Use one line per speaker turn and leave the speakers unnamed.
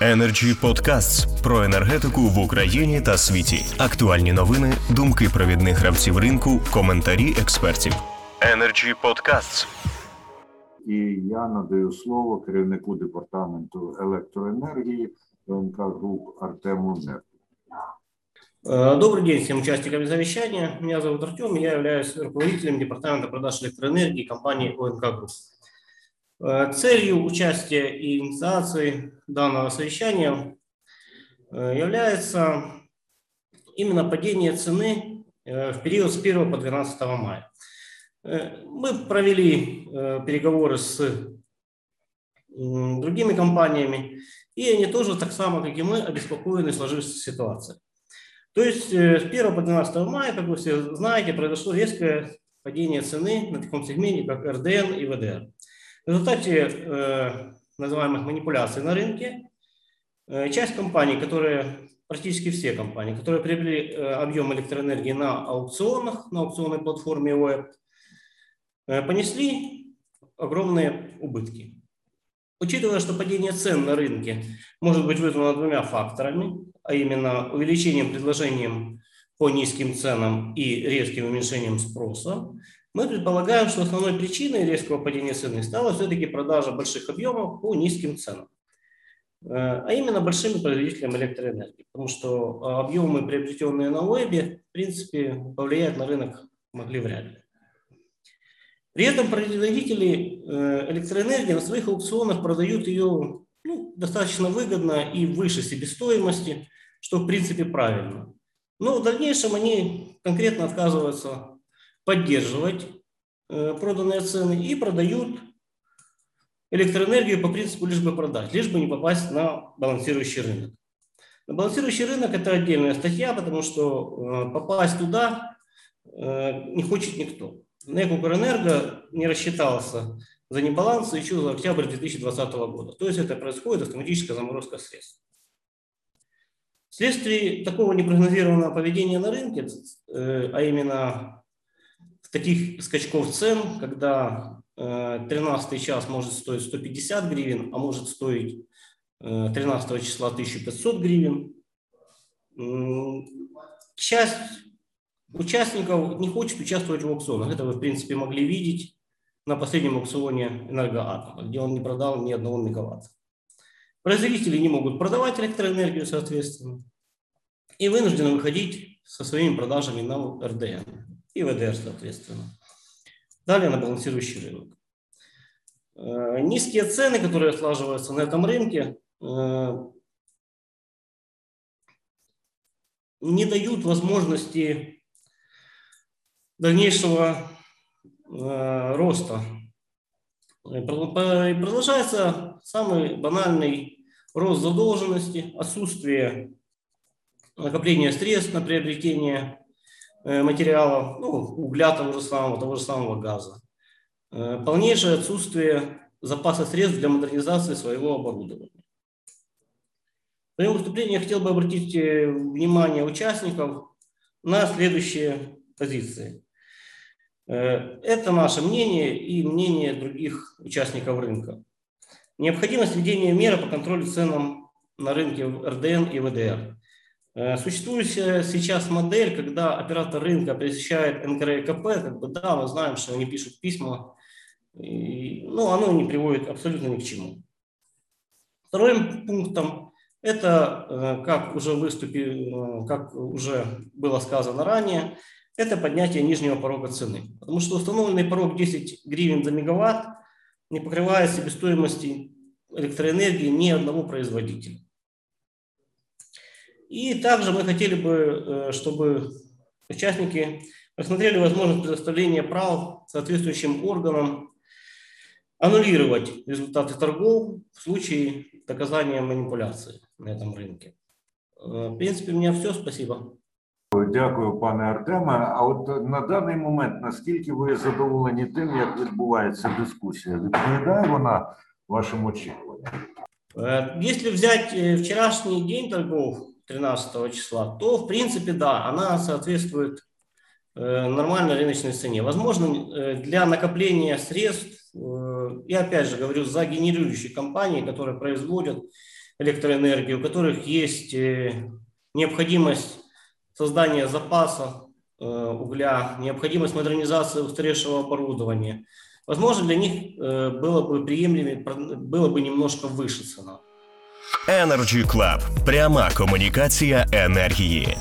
Energy Podcasts про енергетику в Україні та світі. Актуальні новини, думки провідних гравців ринку, коментарі експертів. Energy Podcasts.
І я надаю слово керівнику департаменту електроенергії ВНК груп Артему Нер.
Э, Добрый день всем участникам совещания. Меня зовут Артем, и я являюсь руководителем департамента продаж электроэнергии компании ОНК Групп. Э, Целью участия и инициации данного совещания э, является именно падение цены э, в период с 1 по 12 мая. Мы провели переговоры с другими компаниями, и они тоже так само, как и мы, обеспокоены сложившейся ситуацией. То есть с 1 по 12 мая, как вы все знаете, произошло резкое падение цены на таком сегменте, как РДН и ВДР. В результате э, называемых манипуляций на рынке э, часть компаний, которые, практически все компании, которые приобрели э, объем электроэнергии на аукционах, на аукционной платформе ОЭП, понесли огромные убытки. Учитывая, что падение цен на рынке может быть вызвано двумя факторами, а именно увеличением предложением по низким ценам и резким уменьшением спроса, мы предполагаем, что основной причиной резкого падения цены стала все-таки продажа больших объемов по низким ценам, Э, а именно большими производителями электроэнергии, потому что э, объемы, приобретенные на вебе, в принципе, повлиять на рынок могли вряд ли. При этом производители э, электроэнергии на своих аукционах продают ее ну, достаточно выгодно и выше себестоимости, что в принципе правильно. Но в дальнейшем они конкретно отказываются поддерживать э, проданные цены и продают электроэнергию по принципу лишь бы продать, лишь бы не попасть на балансирующий рынок. На балансирующий рынок это отдельная статья, потому что э, попасть туда э, не хочет никто. НЭК не рассчитался за небаланс еще за октябрь 2020 года. То есть это происходит автоматическая заморозка средств. Вследствие такого непрогнозированного поведения на рынке, а именно таких скачков цен, когда 13 час может стоить 150 гривен, а может стоить 13 числа 1500 гривен, часть участников не хочет участвовать в аукционах. Это вы, в принципе, могли видеть на последнем аукционе энергоатома, где он не продал ни одного мегаватта. Производители не могут продавать электроэнергию, соответственно, и вынуждены выходить со своими продажами на РДН и ВДР, соответственно. Далее на балансирующий рынок. Э, Низкие цены, которые отлаживаются на этом рынке, э, не дают возможности дальнейшего э, роста. Продолжается самый банальный рост задолженности, отсутствие накопления средств на приобретение материалов, ну, угля того же самого, того же самого газа. Э, Полнейшее отсутствие запаса средств для модернизации своего оборудования. В своем выступлении я хотел бы обратить э, внимание участников на следующие позиции. Э, Это наше мнение и мнение других участников рынка. Необходимость введения меры по контролю ценам на рынке РДН и ВДР. Э, Существующая сейчас модель, когда оператор рынка посещает НКРКП, как бы да, мы знаем, что они пишут письма, и, ну, оно не приводит абсолютно ни к чему. Вторым пунктом это, э, как уже выступил, э, как уже было сказано ранее, это поднятие нижнего порога цены. Потому что установленный порог 10 гривен за мегаватт не покрывает себестоимости электроэнергии ни одного производителя. И также мы хотели бы, э, чтобы участники рассмотрели возможность предоставления прав соответствующим органам аннулировать результаты торгов в случае доказания манипуляции на этом рынке. Э, В принципе, у меня все. Спасибо.
Дякую, пане Артеме. А от на даний момент, наскільки ви задоволені тим, як відбувається дискусія? Відповідає вона вашим очікуванням?
Э, Если взять э, вчерашний день торгов 13 числа, то в принципе да, она соответствует э, нормальной рыночной цене. Возможно, э, для накопления средств, э, я опять же говорю, за генерирующие компании, которые производят электроэнергии, у которых есть необходимость создания запаса угля, необходимость модернизации устаревшего оборудования, возможно, для них было бы приемлемо, было бы немножко выше цена.
Energy Club. Пряма комунікація енергії.